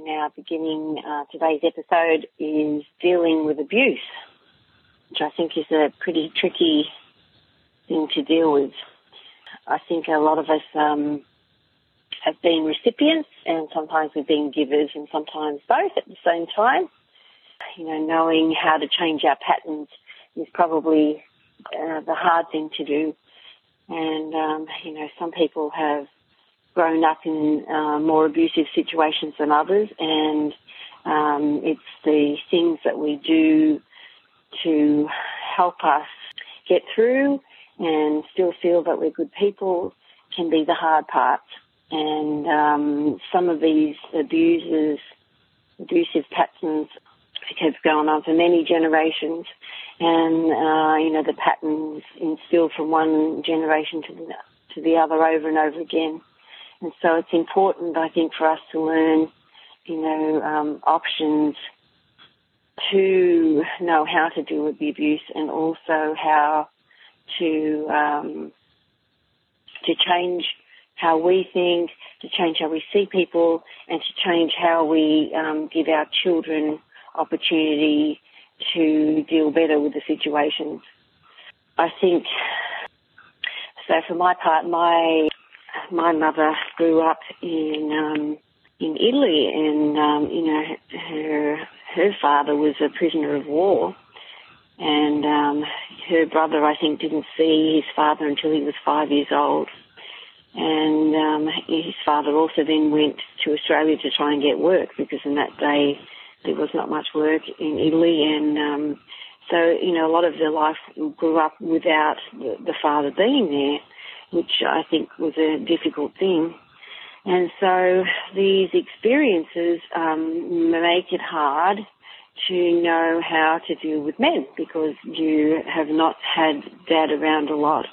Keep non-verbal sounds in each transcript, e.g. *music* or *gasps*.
Now, beginning uh, today's episode is dealing with abuse, which I think is a pretty tricky thing to deal with. I think a lot of us um, have been recipients, and sometimes we've been givers, and sometimes both at the same time. You know, knowing how to change our patterns is probably uh, the hard thing to do. And um, you know, some people have grown up in uh, more abusive situations than others, and um, it's the things that we do to help us get through and still feel that we're good people can be the hard part. And um, some of these abusers, abusive patterns have gone on for many generations, and uh, you know the patterns instilled from one generation to the to the other over and over again. And so it's important, I think, for us to learn, you know, um, options to know how to deal with the abuse and also how to um, to change how we think, to change how we see people, and to change how we um, give our children opportunity to deal better with the situations. I think so. For my part, my my mother grew up in um, in Italy, and um, you know her her father was a prisoner of war, and um, her brother I think didn't see his father until he was five years old, and um, his father also then went to Australia to try and get work because in that day there was not much work in Italy, and um, so you know a lot of their life grew up without the, the father being there which I think was a difficult thing. And so these experiences um, make it hard to know how to deal with men because you have not had dad around a lot.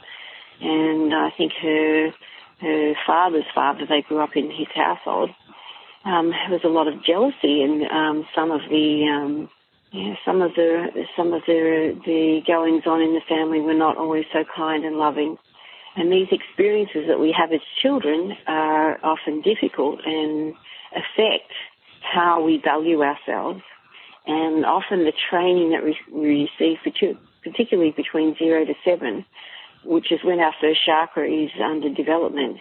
And I think her her father's father, they grew up in his household. Um, there was a lot of jealousy, and um, some of the um, yeah, some of the some of the the goings on in the family were not always so kind and loving. And these experiences that we have as children are often difficult and affect how we value ourselves. And often the training that we receive, particularly between zero to seven, which is when our first chakra is under development.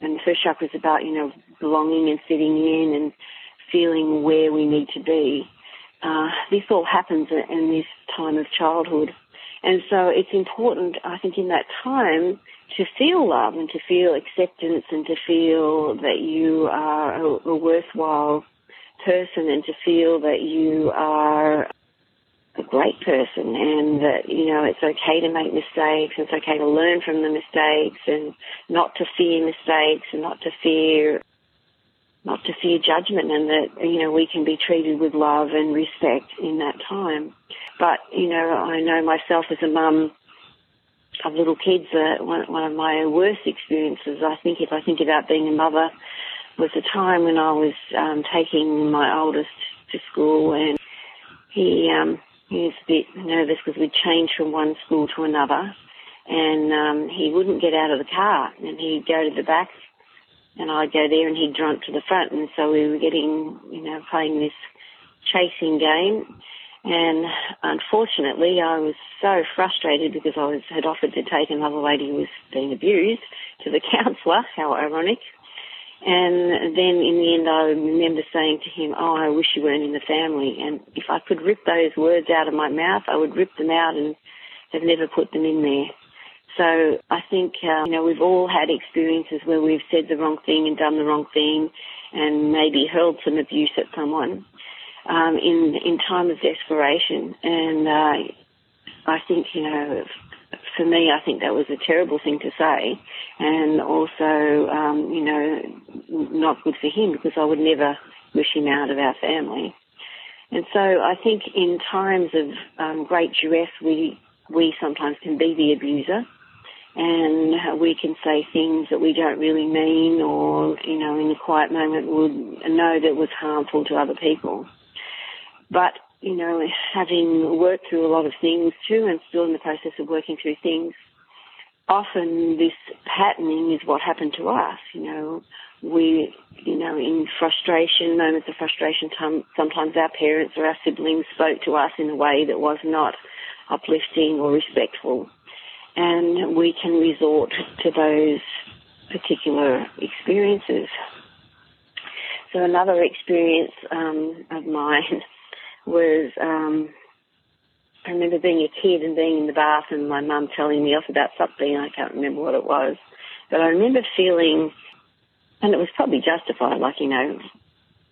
And the first chakra is about, you know, belonging and fitting in and feeling where we need to be. Uh, this all happens in this time of childhood. And so it's important, I think, in that time to feel love and to feel acceptance and to feel that you are a, a worthwhile person and to feel that you are a great person and that, you know, it's okay to make mistakes and it's okay to learn from the mistakes and not to fear mistakes and not to fear not to fear judgment and that, you know, we can be treated with love and respect in that time. But, you know, I know myself as a mum of little kids, uh, one, one of my worst experiences, I think, if I think about being a mother, was the time when I was um, taking my oldest to school and he, um, he was a bit nervous because we'd changed from one school to another and um, he wouldn't get out of the car and he'd go to the back and I'd go there and he'd run to the front and so we were getting, you know, playing this chasing game and unfortunately, I was so frustrated because I was had offered to take another lady who was being abused to the *laughs* counsellor. How ironic! And then in the end, I remember saying to him, "Oh, I wish you weren't in the family." And if I could rip those words out of my mouth, I would rip them out and have never put them in there. So I think uh, you know we've all had experiences where we've said the wrong thing and done the wrong thing, and maybe hurled some abuse at someone um, in in time of desperation. And uh, I think you know, for me, I think that was a terrible thing to say, and also um, you know, not good for him because I would never wish him out of our family. And so I think in times of um, great duress, we we sometimes can be the abuser and we can say things that we don't really mean or, you know, in a quiet moment would know that was harmful to other people. But, you know, having worked through a lot of things too and still in the process of working through things, often this patterning is what happened to us. You know, we, you know, in frustration, moments of frustration, sometimes our parents or our siblings spoke to us in a way that was not uplifting or respectful. And we can resort to those particular experiences. So another experience um, of mine *laughs* was um, I remember being a kid and being in the bath and my mum telling me off about something. I can't remember what it was, but I remember feeling, and it was probably justified. Like you know,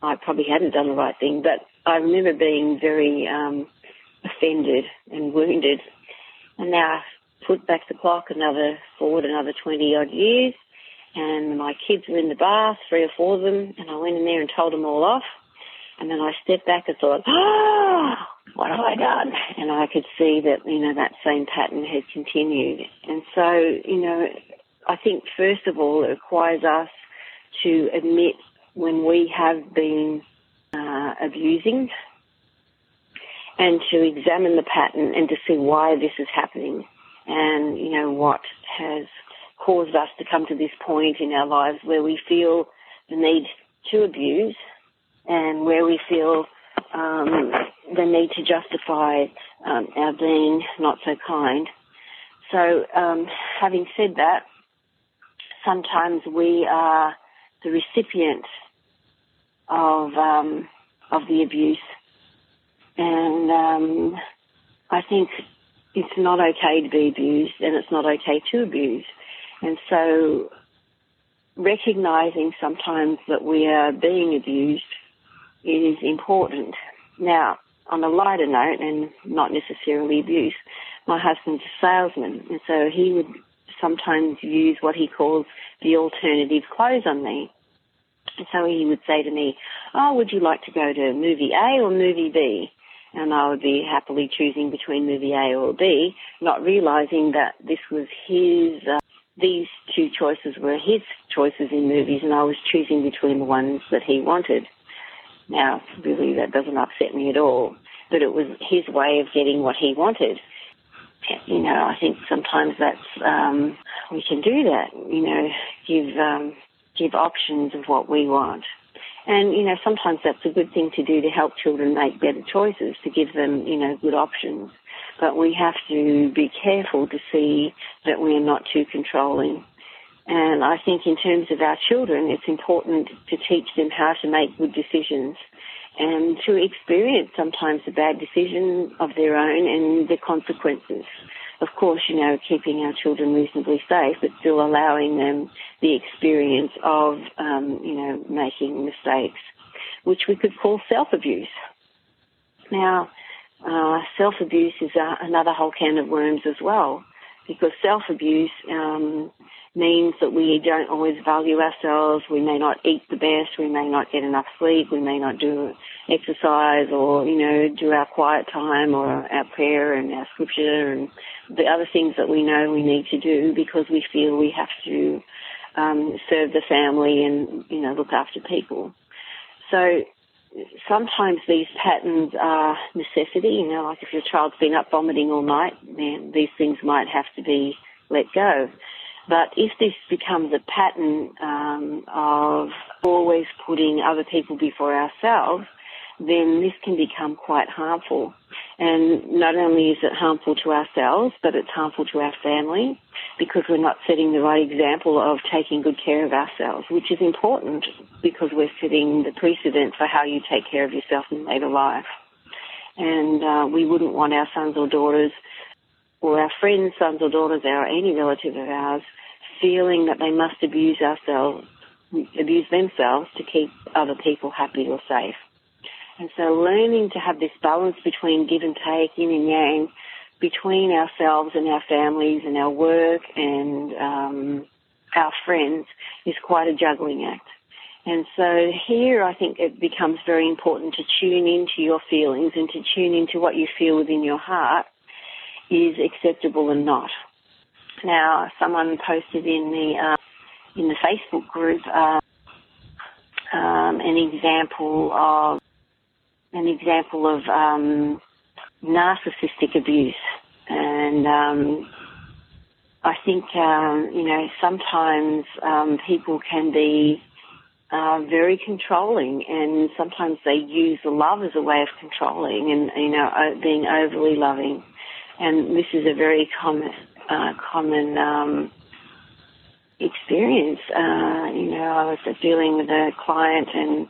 I probably hadn't done the right thing, but I remember being very um, offended and wounded. And now put back the clock another forward another 20 odd years and my kids were in the bath, three or four of them, and I went in there and told them all off. And then I stepped back and thought, ah, what have I done? And I could see that, you know, that same pattern had continued. And so, you know, I think first of all, it requires us to admit when we have been uh, abusing and to examine the pattern and to see why this is happening and, you know, what has caused us to come to this point in our lives where we feel the need to abuse and where we feel um, the need to justify um, our being not so kind. So, um, having said that, sometimes we are the recipient of um, of the abuse, and um, I think it's not okay to be abused, and it's not okay to abuse. And so recognizing sometimes that we are being abused is important. Now, on a lighter note, and not necessarily abuse, my husband's a salesman, and so he would sometimes use what he calls the alternative close on me. And so he would say to me, Oh, would you like to go to movie A or movie B? And I would be happily choosing between movie A or B, not realizing that this was his uh, these two choices were his choices in movies, and I was choosing between the ones that he wanted. Now, really, that doesn't upset me at all, but it was his way of getting what he wanted. You know, I think sometimes that's um, we can do that. You know, give um, give options of what we want. And, you know, sometimes that's a good thing to do to help children make better choices, to give them, you know, good options. But we have to be careful to see that we're not too controlling. And I think in terms of our children, it's important to teach them how to make good decisions and to experience sometimes a bad decision of their own and the consequences of course, you know, keeping our children reasonably safe, but still allowing them the experience of, um, you know, making mistakes, which we could call self-abuse. Now, uh, self-abuse is uh, another whole can of worms as well, because self-abuse um, means that we don't always value ourselves. We may not eat the best. We may not get enough sleep. We may not do exercise or, you know, do our quiet time or our prayer and our scripture and the other things that we know we need to do because we feel we have to um, serve the family and, you know, look after people. So sometimes these patterns are necessity, you know, like if your child's been up vomiting all night, then these things might have to be let go. But if this becomes a pattern um, of always putting other people before ourselves, then this can become quite harmful. And not only is it harmful to ourselves, but it's harmful to our family because we're not setting the right example of taking good care of ourselves, which is important because we're setting the precedent for how you take care of yourself in later life. And uh, we wouldn't want our sons or daughters or our friends' sons or daughters or any relative of ours feeling that they must abuse ourselves, abuse themselves to keep other people happy or safe. And so learning to have this balance between give and take, yin and yang, between ourselves and our families and our work and um, our friends is quite a juggling act. And so here I think it becomes very important to tune into your feelings and to tune into what you feel within your heart is acceptable and not. Now, someone posted in the uh, in the Facebook group uh, um, an example of an example of um, narcissistic abuse, and um, I think um, you know sometimes um, people can be are very controlling, and sometimes they use the love as a way of controlling, and you know, being overly loving. And this is a very common, uh, common um, experience. Uh, you know, I was dealing with a client, and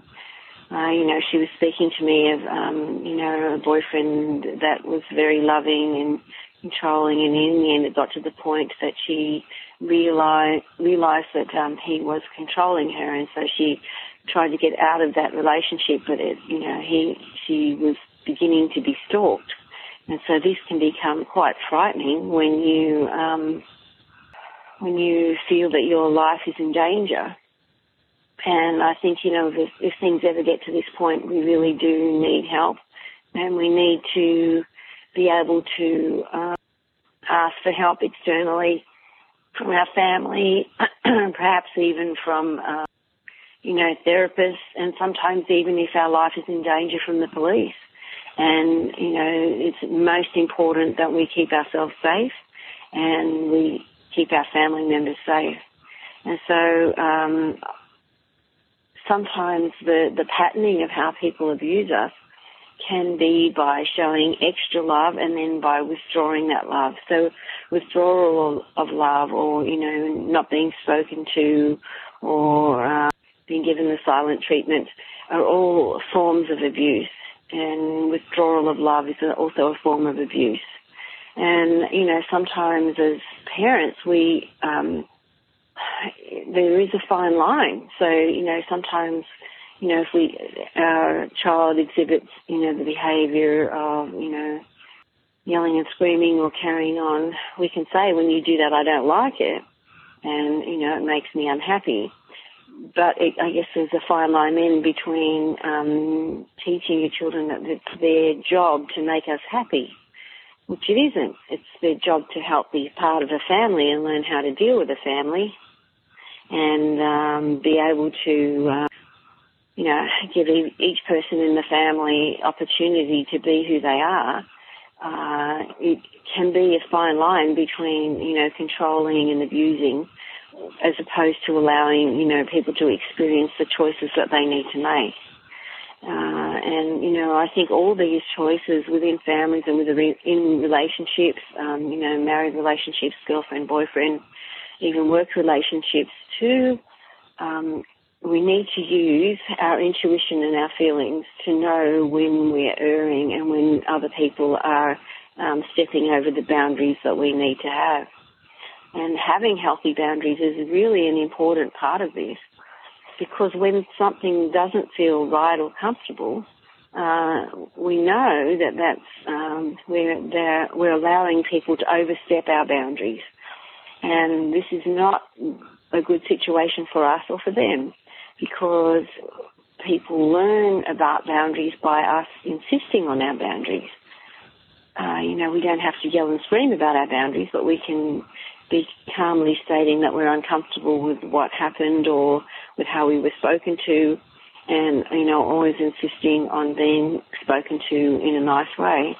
uh, you know, she was speaking to me of, um, you know, a boyfriend that was very loving and controlling, and in the end, it got to the point that she realized realized that um, he was controlling her, and so she tried to get out of that relationship. But it, you know, he she was beginning to be stalked, and so this can become quite frightening when you um, when you feel that your life is in danger. And I think you know if, if things ever get to this point, we really do need help, and we need to be able to uh, ask for help externally from our family, *clears throat* perhaps even from, uh, you know, therapists, and sometimes even if our life is in danger from the police. And, you know, it's most important that we keep ourselves safe and we keep our family members safe. And so, um, sometimes the, the patterning of how people abuse us can be by showing extra love and then by withdrawing that love. So withdrawal of love or, you know, not being spoken to or uh, being given the silent treatment are all forms of abuse. And withdrawal of love is also a form of abuse. And, you know, sometimes as parents, we, um, there is a fine line. So, you know, sometimes you know, if we, our child exhibits, you know, the behavior of, you know, yelling and screaming or carrying on, we can say, when you do that, I don't like it. And, you know, it makes me unhappy. But it, I guess there's a fine line in between um, teaching your children that it's their job to make us happy, which it isn't. It's their job to help be part of a family and learn how to deal with a family and um, be able to uh, you know, give each person in the family opportunity to be who they are, uh, it can be a fine line between, you know, controlling and abusing as opposed to allowing, you know, people to experience the choices that they need to make. Uh, and, you know, I think all these choices within families and within in relationships, um, you know, married relationships, girlfriend, boyfriend, even work relationships too, um, we need to use our intuition and our feelings to know when we're erring and when other people are um, stepping over the boundaries that we need to have. And having healthy boundaries is really an important part of this because when something doesn't feel right or comfortable, uh, we know that that's um, we're we're allowing people to overstep our boundaries, and this is not a good situation for us or for them because people learn about boundaries by us insisting on our boundaries. Uh, you know, we don't have to yell and scream about our boundaries, but we can be calmly stating that we're uncomfortable with what happened or with how we were spoken to, and you know, always insisting on being spoken to in a nice way.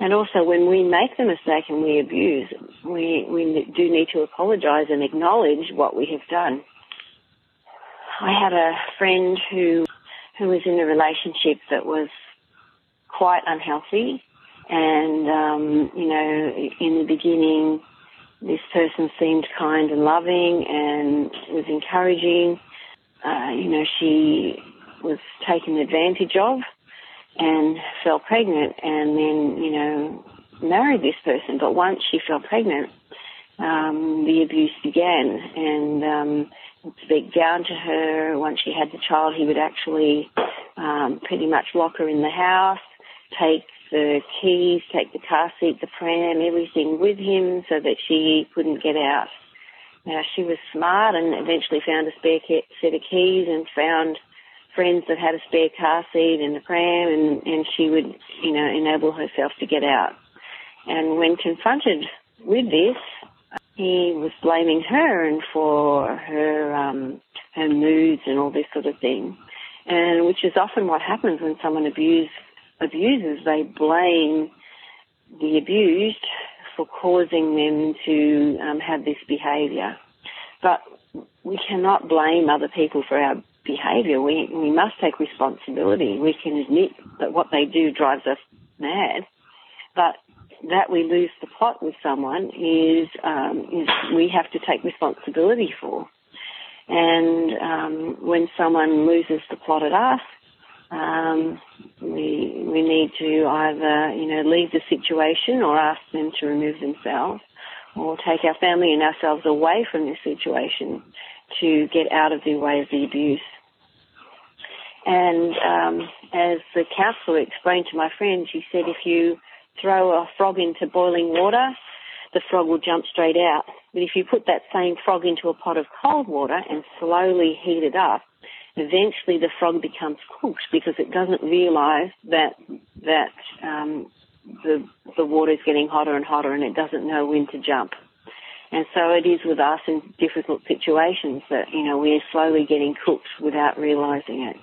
And also, when we make the mistake and we abuse, we we do need to apologise and acknowledge what we have done. I had a friend who who was in a relationship that was quite unhealthy, and um, you know, in the beginning, this person seemed kind and loving and was encouraging. Uh, you know, she was taken advantage of and fell pregnant, and then you know married this person. But once she fell pregnant, um, the abuse began, and um, speak down to her. Once she had the child, he would actually um, pretty much lock her in the house, take the keys, take the car seat, the pram, everything with him so that she couldn't get out. Now she was smart and eventually found a spare set of keys and found friends that had a spare car seat and a pram and, and she would, you know, enable herself to get out. And when confronted with this, he was blaming her and for her um, her moods and all this sort of thing, and which is often what happens when someone abuse abuses. They blame the abused for causing them to um, have this behaviour, but we cannot blame other people for our behaviour, we, we must take responsibility. We can admit that what they do drives us mad, but that we lose the plot with someone is, um, is we have to take responsibility for. And um, when someone loses the plot at us, um, we we need to either you know leave the situation or ask them to remove themselves, or take our family and ourselves away from this situation to get out of the way of the abuse. And um, as the counsellor explained to my friend, she said if you throw a frog into boiling water, the frog will jump straight out. But if you put that same frog into a pot of cold water and slowly heat it up, eventually the frog becomes cooked because it doesn't realize that that um, the the water is getting hotter and hotter and it doesn't know when to jump. And so it is with us in difficult situations that you know we're slowly getting cooked without realizing it.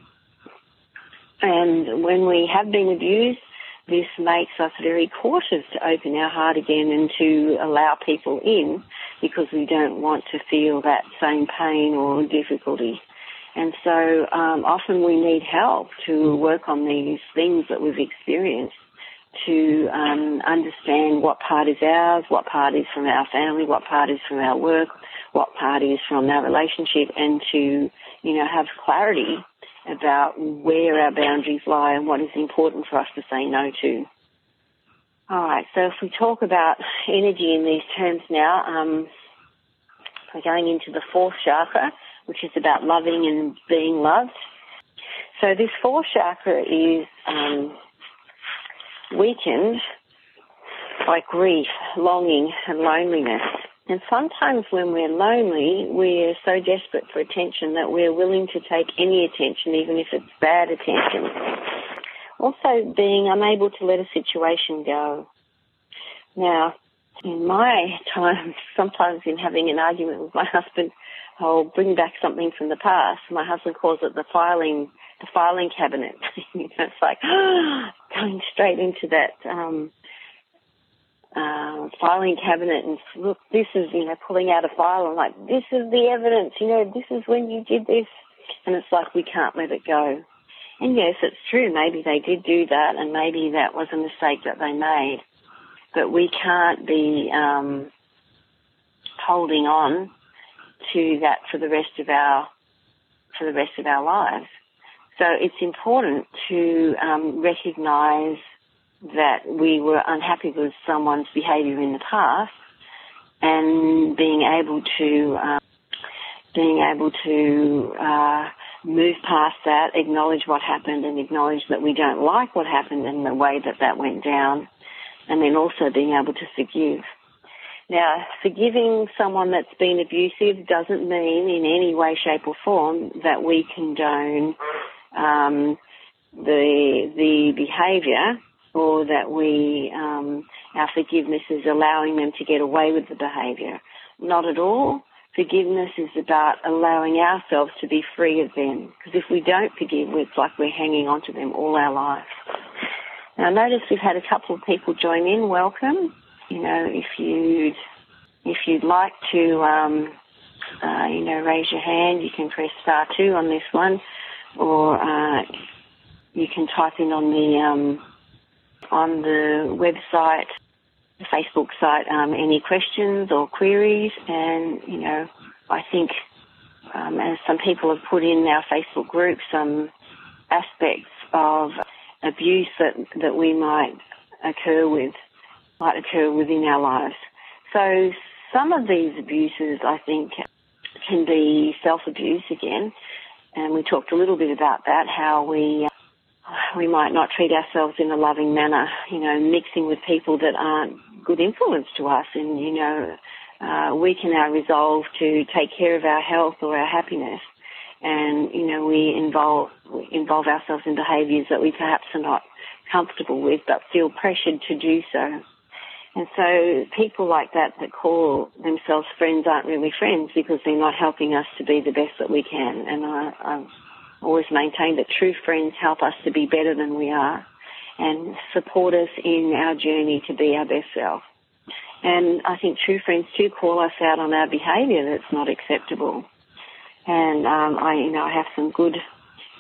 And when we have been abused, this makes us very cautious to open our heart again and to allow people in because we don't want to feel that same pain or difficulty. And so um, often we need help to work on these things that we've experienced to um, understand what part is ours, what part is from our family, what part is from our work, what part is from our relationship, and to, you know, have clarity about where our boundaries lie and what is important for us to say no to. All right, so if we talk about energy in these terms now, um, we're going into the fourth chakra, which is about loving and being loved. So this fourth chakra is um, weakened by grief, longing, and loneliness. And sometimes when we're lonely, we're so desperate for attention that we're willing to take any attention, even if it's bad attention. Also, being unable to let a situation go. Now, in my *laughs* time, sometimes in having an argument with my *laughs* husband, I'll bring back something from the past. My husband calls it the filing, the filing cabinet. *laughs* it's like *gasps* going straight into that um, uh, filing cabinet and look, this is you know pulling out a file and like this is the evidence. You know, this is when you did this, and it's like we can't let it go. And yes, it's true. Maybe they did do that, and maybe that was a mistake that they made. But we can't be um, holding on to that for the rest of our for the rest of our lives. So it's important to um, recognise that we were unhappy with someone's behaviour in the past, and being able to um, being able to uh, move past that, acknowledge what happened, and acknowledge that we don't like what happened and the way that that went down, and then also being able to forgive. Now, forgiving someone that's been abusive doesn't mean in any way, shape or form that we condone um, the, the behaviour or that we, um, our forgiveness is allowing them to get away with the behaviour. Not at all. Forgiveness is about allowing ourselves to be free of them. Because if we don't forgive, it's like we're hanging on to them all our life. Now, notice we've had a couple of people join in. Welcome you know, if you'd if you'd like to, um, uh, you know, raise your hand, you can press star two on this one, or uh, you can type in on the um, on the website, the Facebook site, um, any questions or queries, and you know, I think um, as some people have put in our Facebook group, some aspects of abuse that that we might occur with might occur within our lives. So some of these abuses, I think, can be self-abuse again, and we talked a little bit about that, how we we might not treat ourselves in a loving manner, you know, mixing with people that aren't good influence to us, and you know, uh, weaken our resolve to take care of our health or our happiness, and you know, we involve involve ourselves in behaviours that we perhaps are not comfortable with, but feel pressured to do so. And so people like that that call themselves friends aren't really friends because they're not helping us to be the best that we can. And I, I've always maintained that true friends help us to be better than we are and support us in our journey to be our best self. And I think true friends do call us out on our behaviour that's not acceptable. And um, I, you know, I have some good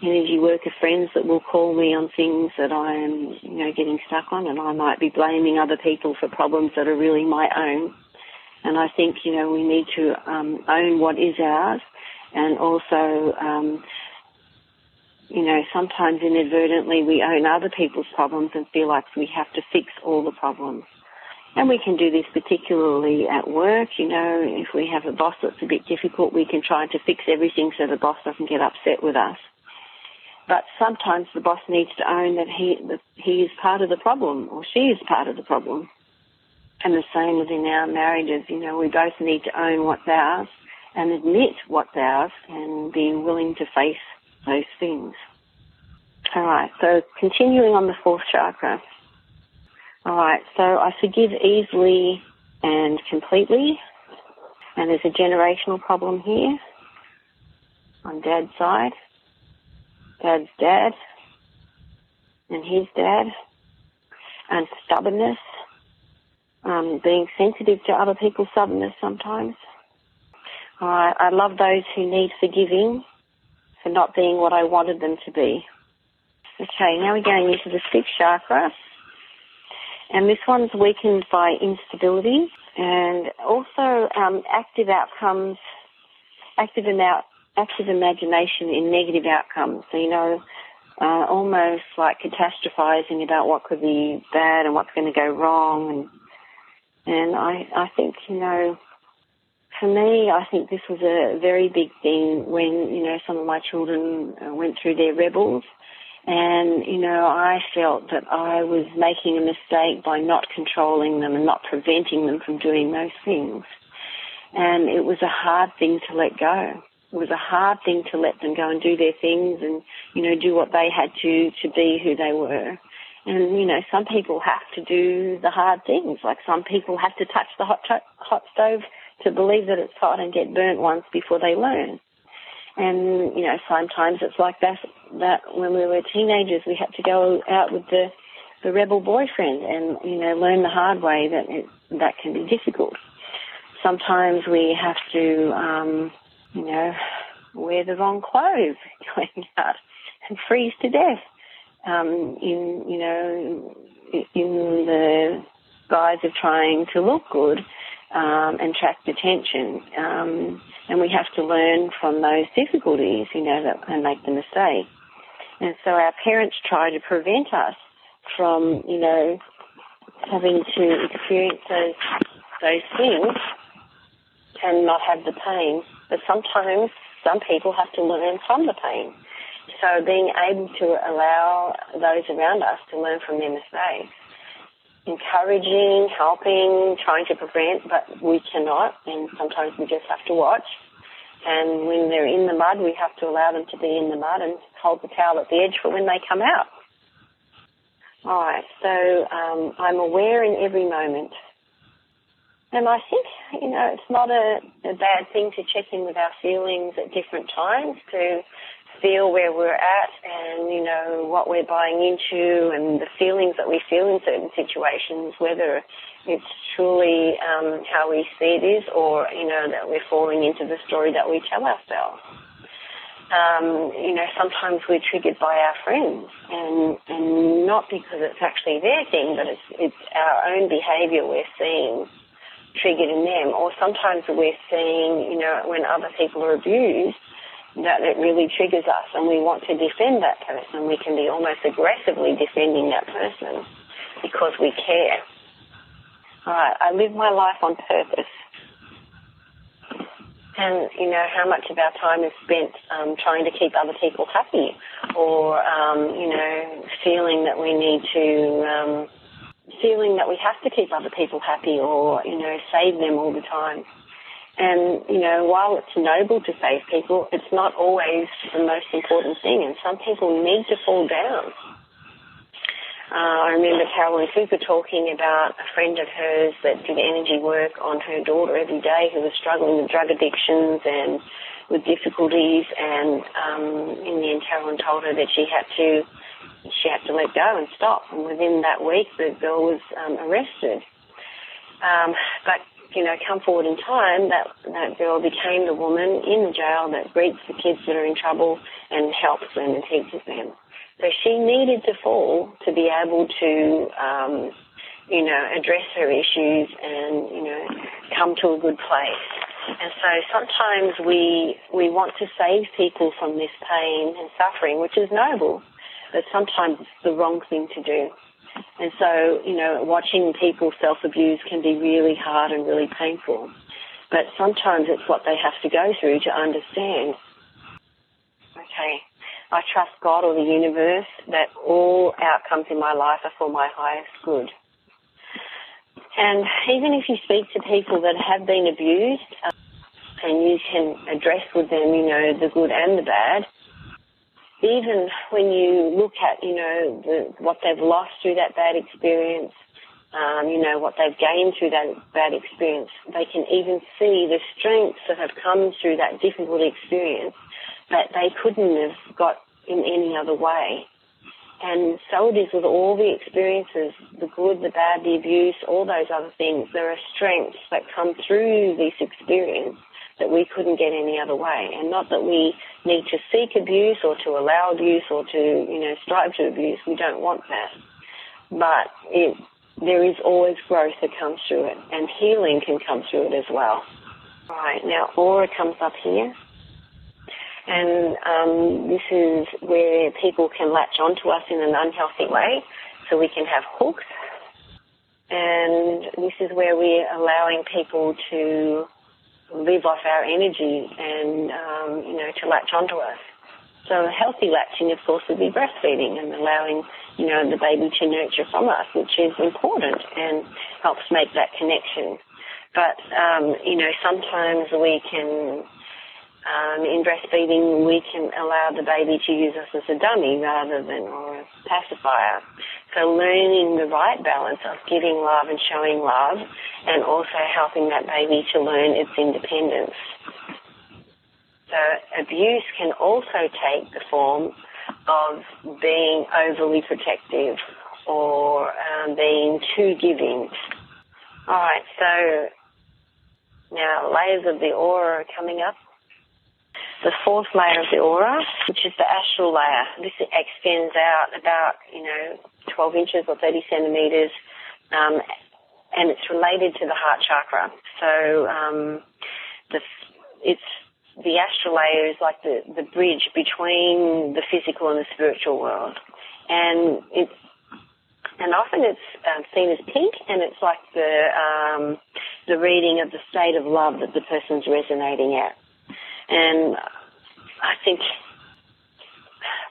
energy worker friends that will call me on things that I am, you know, getting stuck on, and I might be blaming other people for problems that are really my own. And I think, you know, we need to um, own what is ours, and also, um, you know, sometimes inadvertently we own other people's problems and feel like we have to fix all the problems. And we can do this particularly at work. You know, if we have a boss that's a bit difficult, we can try to fix everything so the boss doesn't get upset with us. But sometimes the boss needs to own that he that he is part of the problem or she is part of the problem. And the same within our marriages. You know, we both need to own what's ours and admit what's ours and be willing to face those things. All right. So continuing on the fourth chakra. All right. So I forgive easily and completely. And there's a generational problem here on dad's side dad's dad and his dad, and stubbornness, um, being sensitive to other people's stubbornness sometimes. I, I love those who need forgiving for not being what I wanted them to be. Okay, now we're going into the sixth chakra. And this one's weakened by instability and also um, active outcomes, active and out, active imagination in negative outcomes. So, you know, uh, almost like catastrophizing about what could be bad and what's going to go wrong. And, and I, I think, you know, for me, I think this was a very big thing when, you know, some of my children uh, went through their rebels. And, you know, I felt that I was making a mistake by not controlling them and not preventing them from doing those things. And it was a hard thing to let go it was a hard thing to let them go and do their things and, you know, do what they had to to be who they were. And, you know, some people have to do the hard things. Like some people have to touch the hot, hot stove to believe that it's hot and get burnt once before they learn. And, you know, sometimes it's like that, that when we were teenagers, we had to go out with the, the rebel boyfriend and, you know, learn the hard way that it, that can be difficult. Sometimes we have to, um, you know, wear the wrong clothes *laughs* going out and freeze to death um, in, you know, in the guise of trying to look good um, and attract attention. Um, and we have to learn from those difficulties, you know, that, and make the mistake. And so our parents try to prevent us from, you know, having to experience those those things and not have the pain. But sometimes some people have to learn from the pain. So being able to allow those around us to learn from their mistakes, encouraging, helping, trying to prevent, but we cannot, and sometimes we just have to watch. And when they're in the mud, we have to allow them to be in the mud and hold the towel at the edge for when they come out. All right, so um, I'm aware in every moment and I think, you know, it's not a, a bad thing to check in with our feelings at different times to feel where we're at and, you know, what we're buying into and the feelings that we feel in certain situations, whether it's truly um, how we see it is or, you know, that we're falling into the story that we tell ourselves. Um, you know, sometimes we're triggered by our friends and, and not because it's actually their thing, but it's, it's our own behavior we're seeing triggered in them. Or sometimes we're seeing, you know, when other people are abused, that it really triggers us and we want to defend that person. We can be almost aggressively defending that person because we care. All right, I live my life on purpose. And, you know, how much of our time is spent um, trying to keep other people happy or, um, you know, feeling that we need to um, feeling that we have to keep other people happy or, you know, save them all the time. And, you know, while it's noble to save people, it's not always the most important thing. And some people need to fall down. Uh, I remember Carolyn Cooper talking about a friend of hers that did energy work on her daughter every day who was struggling with drug addictions and with difficulties. And um, in the end, Carolyn told her that she had to she had to let go and stop. And within that week, the girl was um, arrested. Um, but you know, come forward in time, that, that girl became the woman in the jail that greets the kids that are in trouble and helps them and teaches them. So she needed to fall to be able to, um, you know, address her issues and, you know, come to a good place. And so sometimes we, we want to save people from this pain and suffering, which is noble, but sometimes it's the wrong thing to do. And so, you know, watching people self-abuse can be really hard and really painful. But sometimes it's what they have to go through to understand. Okay, I trust God or the universe that all outcomes in my life are for my highest good. And even if you speak to people that have been abused, um, and you can address with them, you know, the good and the bad, even when you look at, you know, the, what they've lost through that bad experience, um, you know, what they've gained through that bad experience, they can even see the strengths that have come through that difficult experience that they couldn't have got in any other way. And so it is with all the experiences, the good, the bad, the abuse, all those other things. There are strengths that come through this experience that we couldn't get any other way. And not that we need to seek abuse or to allow abuse or to, you know, strive to abuse. We don't want that. But it, there is always growth that comes through it and healing can come through it as well. All right, now aura comes up here. And um, this is where people can latch onto us in an unhealthy way. So we can have hooks. And this is where we're allowing people to live off our energy and, um, you know, to latch onto us. So healthy latching, of course, would be breastfeeding and allowing, you know, the baby to nurture from us, which is important and helps make that connection. But, um, you know, sometimes we can um, in breastfeeding, we can allow the baby to use us as a dummy rather than or a pacifier. So learning the right balance of giving love and showing love and also helping that baby to learn its independence. So abuse can also take the form of being overly protective or um, being too giving. All right, so now layers of the aura are coming up the fourth layer of the aura, which is the astral layer. This extends out about, you know, 12 inches or 30 centimeters, um, and it's related to the heart chakra. So um, the it's the astral layer is like the, the bridge between the physical and the spiritual world, and it's and often it's um, seen as pink, and it's like the um, the reading of the state of love that the person's resonating at. And I think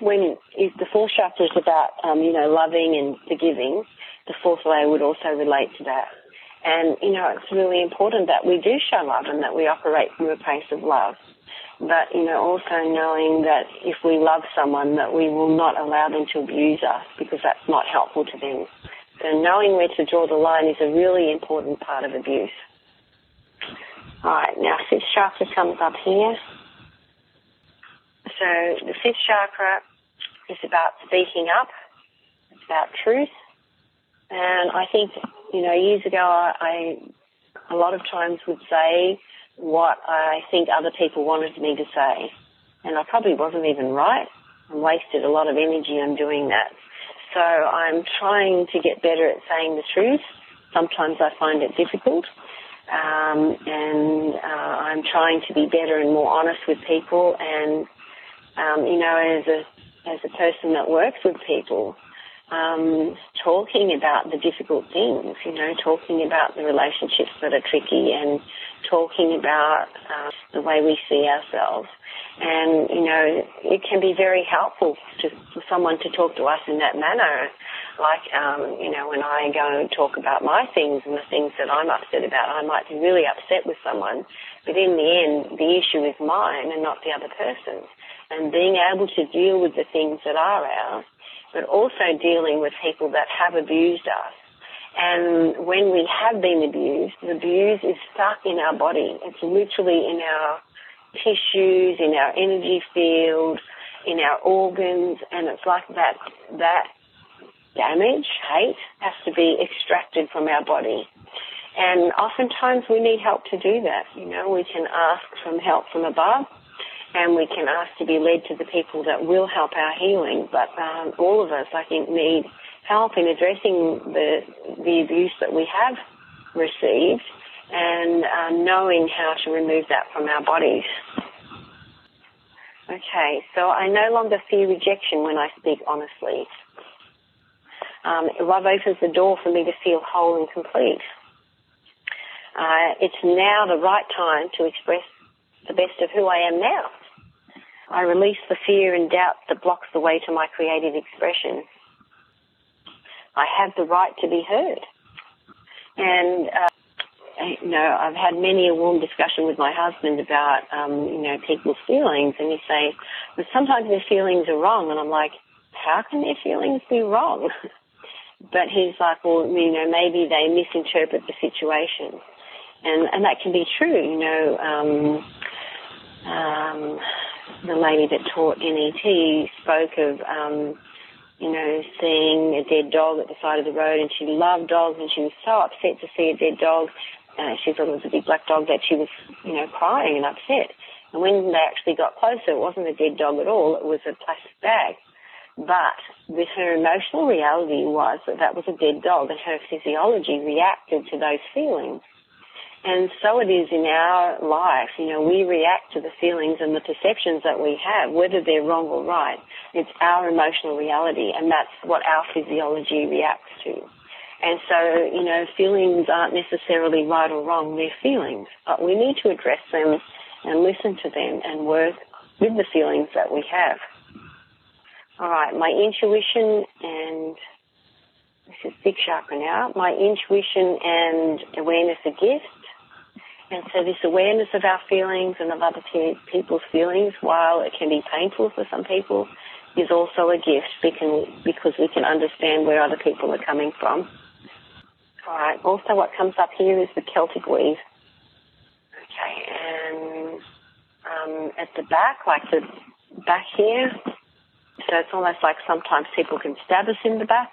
when the fourth chakra is about, um, you know, loving and forgiving, the fourth layer would also relate to that. And, you know, it's really important that we do show love and that we operate from a place of love. But, you know, also knowing that if we love someone, that we will not allow them to abuse us because that's not helpful to them. So knowing where to draw the line is a really important part of abuse. All right, now fifth chakra comes up here. So the fifth chakra is about speaking up. It's about truth. And I think, you know, years ago I, I a lot of times would say what I think other people wanted me to say. And I probably wasn't even right. I wasted a lot of energy on doing that. So I'm trying to get better at saying the truth. Sometimes I find it difficult um, and uh, I'm trying to be better and more honest with people. And um, you know, as a as a person that works with people, um, talking about the difficult things, you know, talking about the relationships that are tricky, and talking about uh, the way we see ourselves. And you know, it can be very helpful to, for someone to talk to us in that manner like, um, you know, when I go and talk about my things and the things that I'm upset about, I might be really upset with someone, but in the end, the issue is mine and not the other person's. And being able to deal with the things that are ours, but also dealing with people that have abused us. And when we have been abused, the abuse is stuck in our body. It's literally in our tissues, in our energy field, in our organs, and it's like that, that damage, hate, has to be extracted from our body. And oftentimes we need help to do that. You know, we can ask for help from above and we can ask to be led to the people that will help our healing. But um, all of us, I think, need help in addressing the the abuse that we have received and um, knowing how to remove that from our bodies. Okay, so I no longer fear rejection when I speak honestly. Um, love opens the door for me to feel whole and complete. Uh, it's now the right time to express the best of who I am now. I release the fear and doubt that blocks the way to my creative expression. I have the right to be heard. And, uh, you know, I've had many a warm discussion with my husband about, um, you know, people's feelings. And he say, but sometimes their feelings are wrong. And I'm like, how can their feelings be wrong? *laughs* but he's like, well, you know, maybe they misinterpret the situation. And, and that can be true, you know, um, um, the lady that taught NET spoke of, um, you know, seeing a dead dog at the side of the road, and she loved dogs, and she was so upset to see a dead dog. Uh, she thought it was a big black dog that she was, you know, crying and upset. And when they actually got closer, it wasn't a dead dog at all. It was a plastic bag. But with her emotional reality was that that was a dead dog, and her physiology reacted to those feelings. And so it is in our life. You know, we react to the feelings and the perceptions that we have, whether they're wrong or right. It's our emotional reality, and that's what our physiology reacts to. And so, you know, feelings aren't necessarily right or wrong, they're feelings. But we need to address them and listen to them and work with the feelings that we have. All right, my intuition and this is sixth chakra now. My intuition and awareness are gifts and so this awareness of our feelings and of other people's feelings, while it can be painful for some people, is also a gift because we can understand where other people are coming from. All right. Also, what comes up here is the Celtic weave. Okay, and um, at the back, like the back here, so it's almost like sometimes people can stab us in the back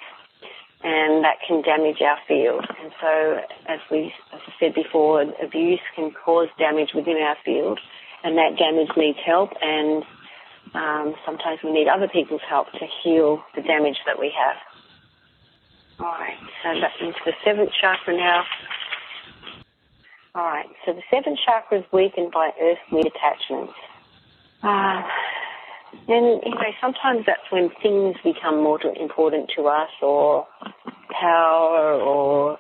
and that can damage our field. And so, as we, said before, abuse can cause damage within our field, and that damage needs help. And um, sometimes we need other people's help to heal the damage that we have. All right, so that's into the seventh chakra now. All right, so the seventh chakra is weakened by earthly attachments. Uh, and, you know, sometimes that's when things become more important to us or power or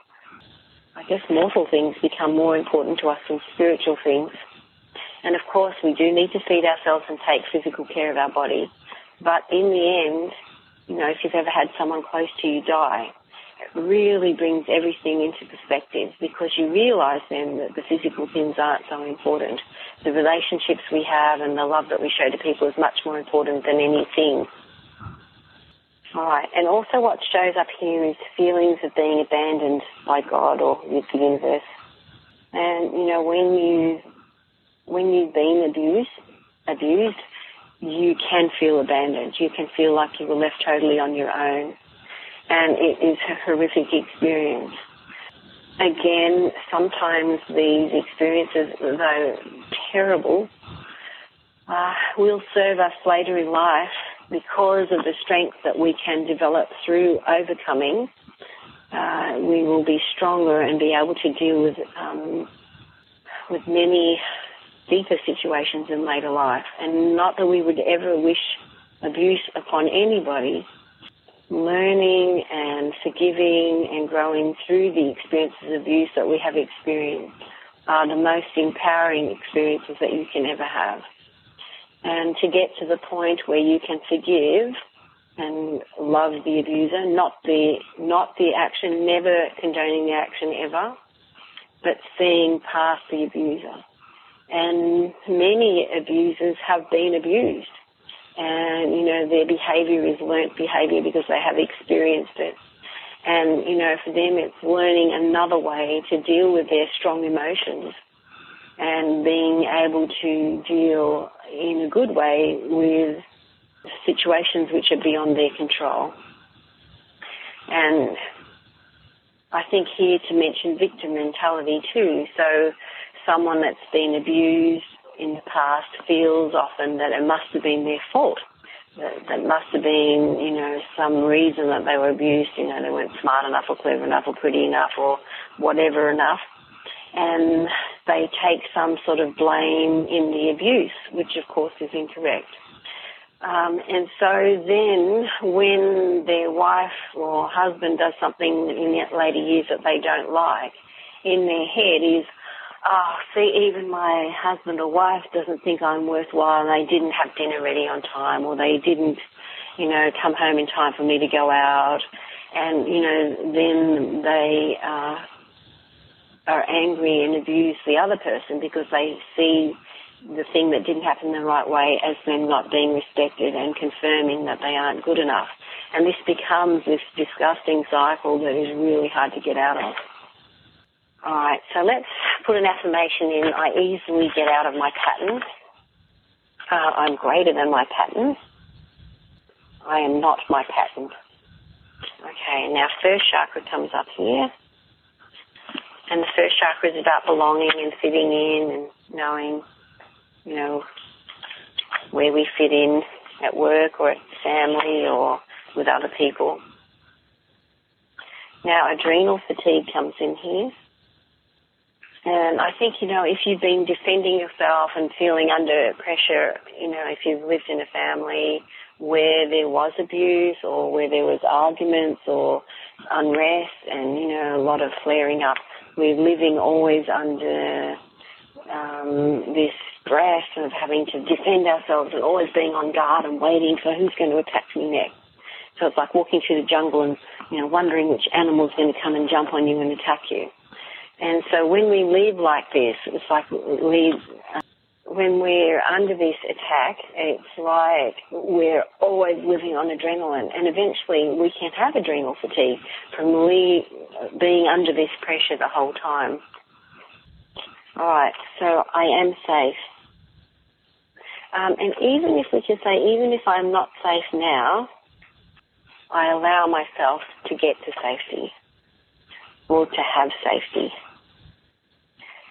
I guess mortal things become more important to us than spiritual things. And of course, we do need to feed ourselves and take physical care of our body. But in the end, you know, if you've ever had someone close to you die, really brings everything into perspective because you realize then that the physical things aren't so important. The relationships we have and the love that we show to people is much more important than anything. All right, and also what shows up here is feelings of being abandoned by God or the universe. And you know, when you when you've been abused, abused, you can feel abandoned. You can feel like you were left totally on your own and it is a horrific experience. Again, sometimes these experiences, though terrible, uh, will serve us later in life because of the strength that we can develop through overcoming. Uh, we will be stronger and be able to deal with um, with many deeper situations in later life. And not that we would ever wish abuse upon anybody, learning and forgiving and growing through the experiences of abuse that we have experienced are the most empowering experiences that you can ever have. And to get to the point where you can forgive and love the abuser, not the not the action, never condoning the action ever, but seeing past the abuser. And many abusers have been abused and you know their behavior is learnt behavior because they have experienced it and you know for them it's learning another way to deal with their strong emotions and being able to deal in a good way with situations which are beyond their control and I think here to mention victim mentality too. So someone that's been abused in the past feels often that it must have been their fault. That, that must have been, you know, some reason that they were abused. You know, they weren't smart enough or clever enough or pretty enough or whatever enough. And they take some sort of blame in the abuse, which of course is incorrect. Um, and so then when their wife or husband does something in later years that they don't like, in their head is, oh, see, even my husband or wife doesn't think I'm worthwhile and they didn't have dinner ready on time or they didn't, you know, come home in time for me to go out. And, you know, then they uh, are angry and abuse the other person because they see the thing that didn't happen the right way as them not being respected and confirming that they aren't good enough. And this becomes this disgusting cycle that is really hard to get out of. Alright, so let's put an affirmation in. I easily get out of my patterns. Uh, I'm greater than my patterns. I am not my pattern. Okay, now first chakra comes up here. And the first chakra is about belonging and fitting in and knowing you know, where we fit in at work or at family or with other people. Now, adrenal fatigue comes in here. And I think, you know, if you've been defending yourself and feeling under pressure, you know, if you've lived in a family where there was abuse or where there was arguments or unrest and, you know, a lot of flaring up, we're living always under um, this stress of having to defend ourselves and always being on guard and waiting for who's going to attack me next. So it's like walking through the jungle and, you know, wondering which animal's going to come and jump on you and attack you. And so when we live like this, it's like we, uh, when we're under this attack, it's like we're always living on adrenaline, and eventually we can have adrenal fatigue from we, being under this pressure the whole time. All right, so I am safe. Um, and even if we can say, even if I'm not safe now, I allow myself to get to safety or to have safety.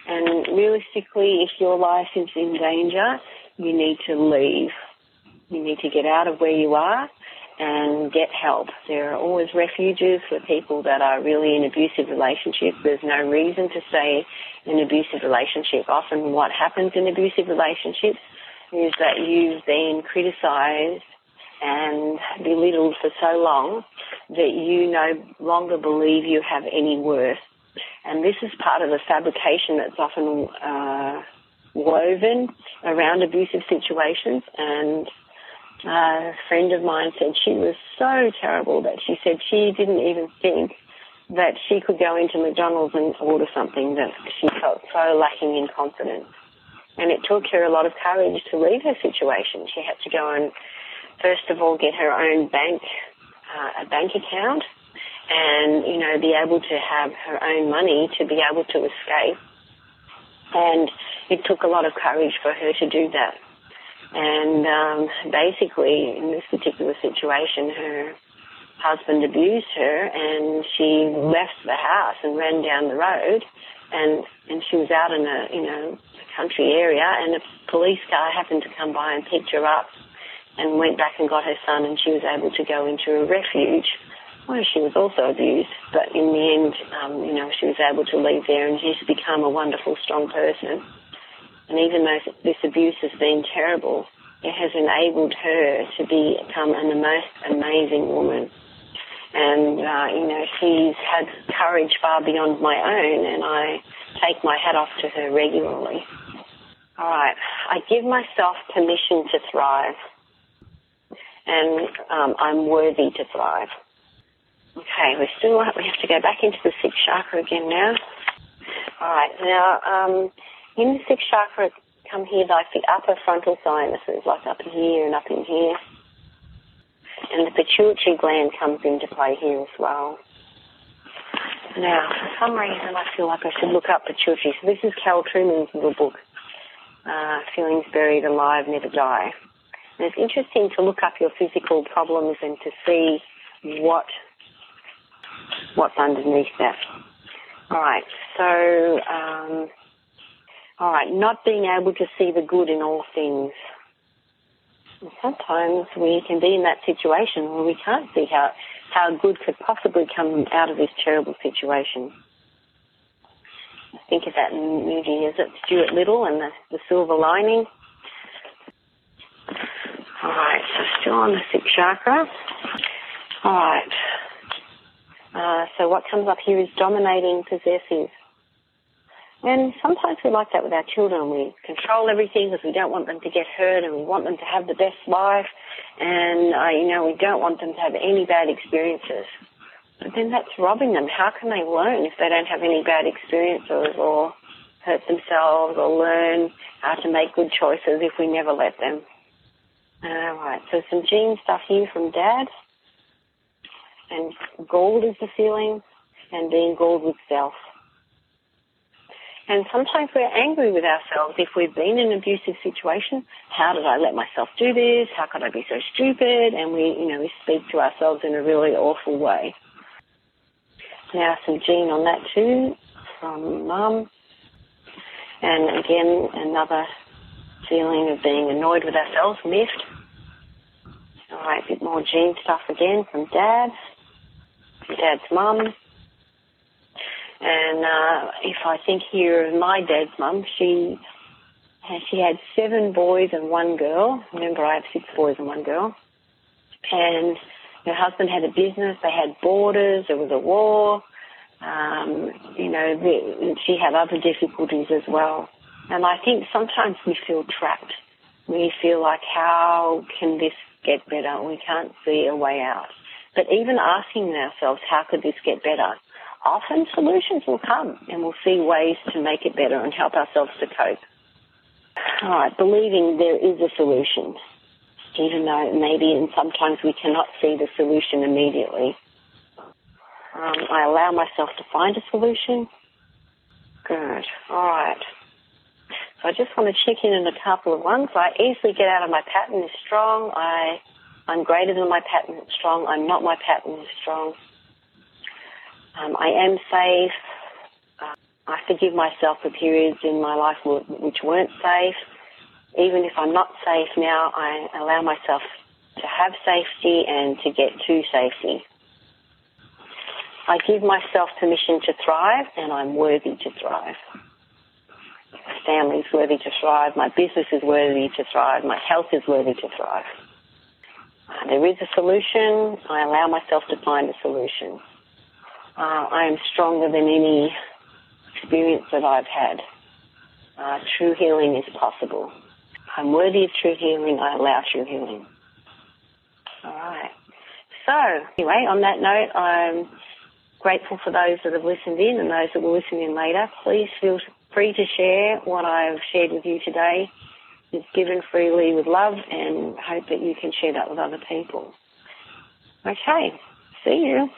And realistically, if your life is in danger, you need to leave. You need to get out of where you are and get help. There are always refuges for people that are really in abusive relationships. There's no reason to stay in abusive relationship. Often what happens in abusive relationships is that you've been criticised and belittled for so long that you no longer believe you have any worth. And this is part of the fabrication that's often uh, woven around abusive situations. And a friend of mine said she was so terrible that she said she didn't even think that she could go into McDonald's and order something that she felt so lacking in confidence. And it took her a lot of courage to leave her situation. She had to go and, first of all, get her own bank, uh, a bank account, and, you know, be able to have her own money to be able to escape. And it took a lot of courage for her to do that. And um, basically, in this particular situation, her husband abused her, and she left the house and ran down the road, and and she was out in a you know country area, and a police car happened to come by and picked her up and went back and got her son, and she was able to go into a refuge where she was also abused. But in the end, um, you know, she was able to leave there, and she's become a wonderful, strong person. And even though this abuse has been terrible, it has enabled her to become a most amazing woman. And, uh, you know, she's had courage far beyond my own, and I take my hat off to her regularly. All right. I give myself permission to thrive. And um, I'm worthy to thrive. Okay, we still we have to go back into the sixth chakra again now. All right. Now, um, in the sixth chakra, come here like the upper frontal sinuses, like up here and up in here. And the pituitary gland comes into play here as well. Now, for some reason, I feel like I should look up pituitary. So this is Karol Truman's little book uh, feelings buried alive never die. And it's interesting to look up your physical problems and to see what what's underneath that. All right, so, um, all right, not being able to see the good in all things. Sometimes we can be in that situation where we can't see how, how good could possibly come out of this terrible situation. I think of that movie, is it Stuart Little and the, the Silver Lining? All right, so still on the sixth chakra. All right. Uh, so what comes up here is dominating, possessive. And sometimes we like that with our children. We control everything because we don't want them to get hurt and we want them to have the best life. And, uh, you know, we don't want them to have any bad experiences. But then that's robbing them. How can they learn if they don't have any bad experiences or hurt themselves or learn how to make good choices if we never let them? All right, so some gene stuff here from Dad. And gold is the feeling, and being gold with self. And sometimes we're angry with ourselves if we've been in an abusive situation. How did I let myself do this? How could I be so stupid? And we, you know, we speak to ourselves in a really awful way. Now some gene on that too from mum. And again, another feeling of being annoyed with ourselves, miffed. All right, a bit more gene stuff again from dad, dad's mum. And uh, if I think here of my dad's mum, she she had seven boys and one girl. Remember, I have six boys and one girl. And her husband had a business. They had borders. There was a war. Um, you know, the, she had other difficulties as well. And I think sometimes we feel trapped. We feel like, how can this get better? We can't see a way out. But even asking ourselves, how could this get better? Often solutions will come and we'll see ways to make it better and help ourselves to cope. All right, believing there is a solution, even though maybe and sometimes we cannot see the solution immediately. Um, I allow myself to find a solution. Good. All right. So I just want to check in on a couple of ones. I easily get out of my pattern is strong. I, I'm greater than my pattern strong. I'm not my pattern strong. Um, I am safe. Uh, I forgive myself for periods in my life which weren't safe. Even if I'm not safe now, I allow myself to have safety and to get to safety. I give myself permission to thrive and I'm worthy to thrive. My family is worthy to thrive. My business is worthy to thrive. My health is worthy to thrive. There is a solution. I allow myself to find a solution. Uh, I am stronger than any experience that I've had. Uh, true healing is possible. I'm worthy of true healing. I allow true healing. All right. So, anyway, on that note, I'm grateful for those that have listened in and those that will listen in later. Please feel free to share what I've shared with you today. It's given freely with love and hope that you can share that with other people. Okay, see you.